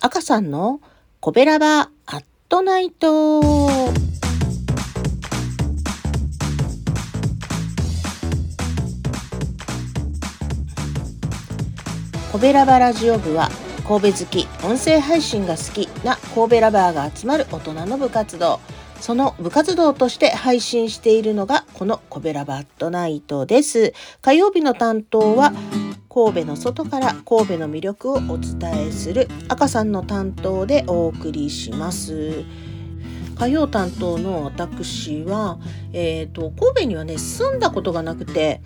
赤さんのコベラバアットナイト。コベラバラジオ部は神戸好き音声配信が好きな神戸ラバーが集まる大人の部活動。その部活動として配信しているのがこのコベラバットナイトです火曜日の担当は神戸の外から神戸の魅力をお伝えする赤さんの担当でお送りします。火曜担当の私は、えーと、神戸にはね住んだことがなくて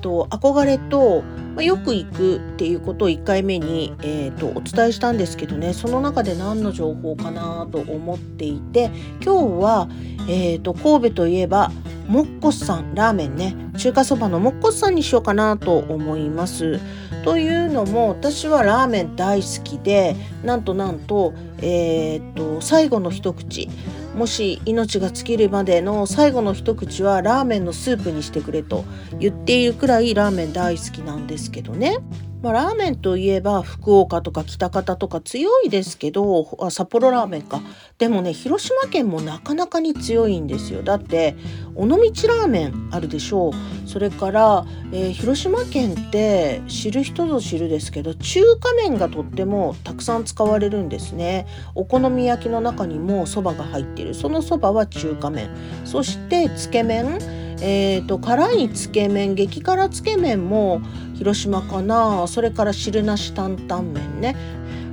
と憧れと、まあ、よく行くっていうことを1回目に、えーと、お伝えしたんですけどねその中で何の情報かなと思っていて今日は、えーと神戸といえばもっこさんラーメンね中華そばのもっこさんにしようかなと思います。というのも私はラーメン大好きでなんとなんと,、えー、っと最後の一口もし命が尽きるまでの最後の一口はラーメンのスープにしてくれと言っているくらいラーメン大好きなんですけどね。まあ、ラーメンといえば福岡とか北方とか強いですけどあ札幌ラーメンか。でもね広島県もなかなかに強いんですよ。だって尾道ラーメンあるでしょう。それから、えー、広島県って知る人ぞ知るですけど中華麺がとってもたくさん使われるんですね。お好み焼きの中にもそばが入ってる。そのそばは中華麺。そしてつけ麺。えーと、辛いつけ麺激辛つけ麺も広島かな。それから汁なし担々麺ね。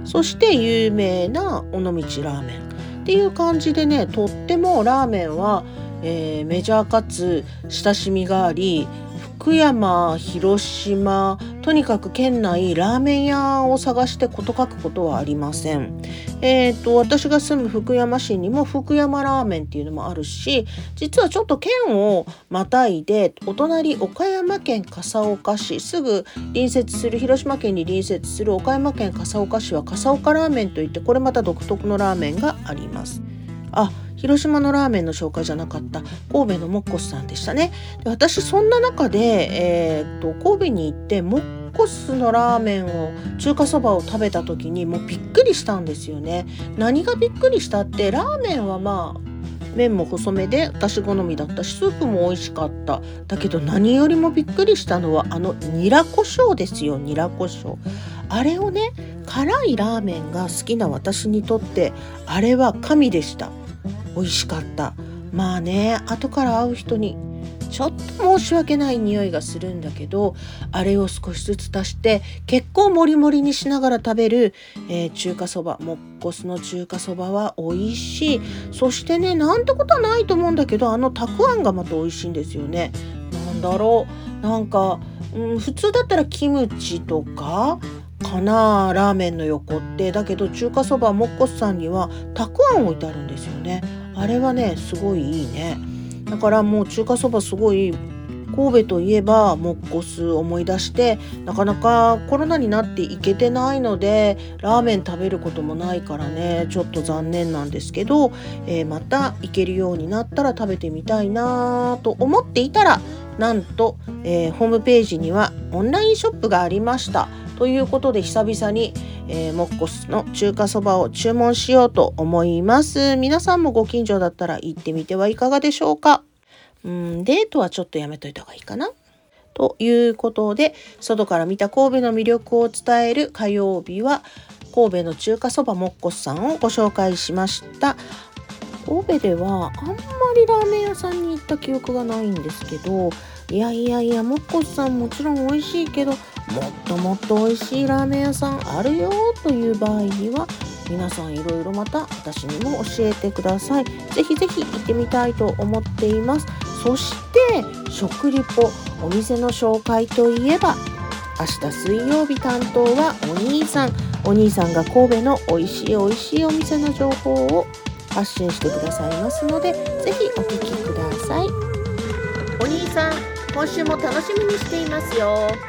そして有名な尾道ラーメンっていう感じでねとってもラーメンは、えー、メジャーかつ親しみがあり福山広島とにかく県内ラーメン屋を探して事書くことはありません。えーと、私が住む福山市にも福山ラーメンっていうのもあるし実はちょっと県をまたいでお隣岡山県笠岡市すぐ隣接する広島県に隣接する岡山県笠岡市は笠岡ラーメンといってこれまた独特のラーメンがあります。あ広島のラーメンの紹介じゃなかった神戸のモッコスさんでしたね。で私そんな中で、えー、っと神戸に行ってモッコスのラーメンを中華そばを食べた時にもうびっくりしたんですよね。何がびっくりしたってラーメンはまあ麺も細めで私好みだったしスープも美味しかっただけど何よりもびっくりしたのはあのニラ胡椒ですよニラ胡椒あれをね辛いラーメンが好きな私にとってあれは神でした美味しかった。まあね後から会う人にちょっと申し訳ない匂いがするんだけどあれを少しずつ足して結構もりもりにしながら食べる、えー、中華そばもっこすの中華そばは美味しい。そしてねなんてことはないと思うんだけどあのたくあんがまた美味しいんですよね。なんだろう。なんか、うん、普通だったらキムチとかかなラーメンの横って。だけど中華そばもっこさんにはたくあん置いてあるんですよね。あれはねすごいいいね。だからもう中華そばすごい神戸といえばモッコス思い出してなかなかコロナになって行けてないのでラーメン食べることもないからね。ちょっと残念なんですけど、えー、また行けるようになったら食べてみたいなと思っていたらなんと、えー、ホームページにはオンラインショップがありました。ということで久々に、えー、モッコスの中華そばを注文しようと思います。皆さんもご近所だったら行ってみてはいかがでしょうか。うん、デートはちょっとやめといた方がいいかな。ということで、外から見た神戸の魅力を伝える火曜日は、神戸の中華そばもっこさんをご紹介しました。神戸ではあんまりラーメン屋さんに行った記憶がないんですけど、いやいやいや、もっこさんもちろん美味しいけど、もっともっと美味しいラーメン屋さんあるよという場合には皆さんいろいろまた私にも教えてください。ぜひぜひ行ってみたいと思っています。そして食リポお店の紹介といえば明日水曜日担当はお兄さん。お兄さんが神戸の美味しい美味しいお店の情報を発信してくださいますのでぜひお聞きください。お兄さん今週も楽しみにしていますよ。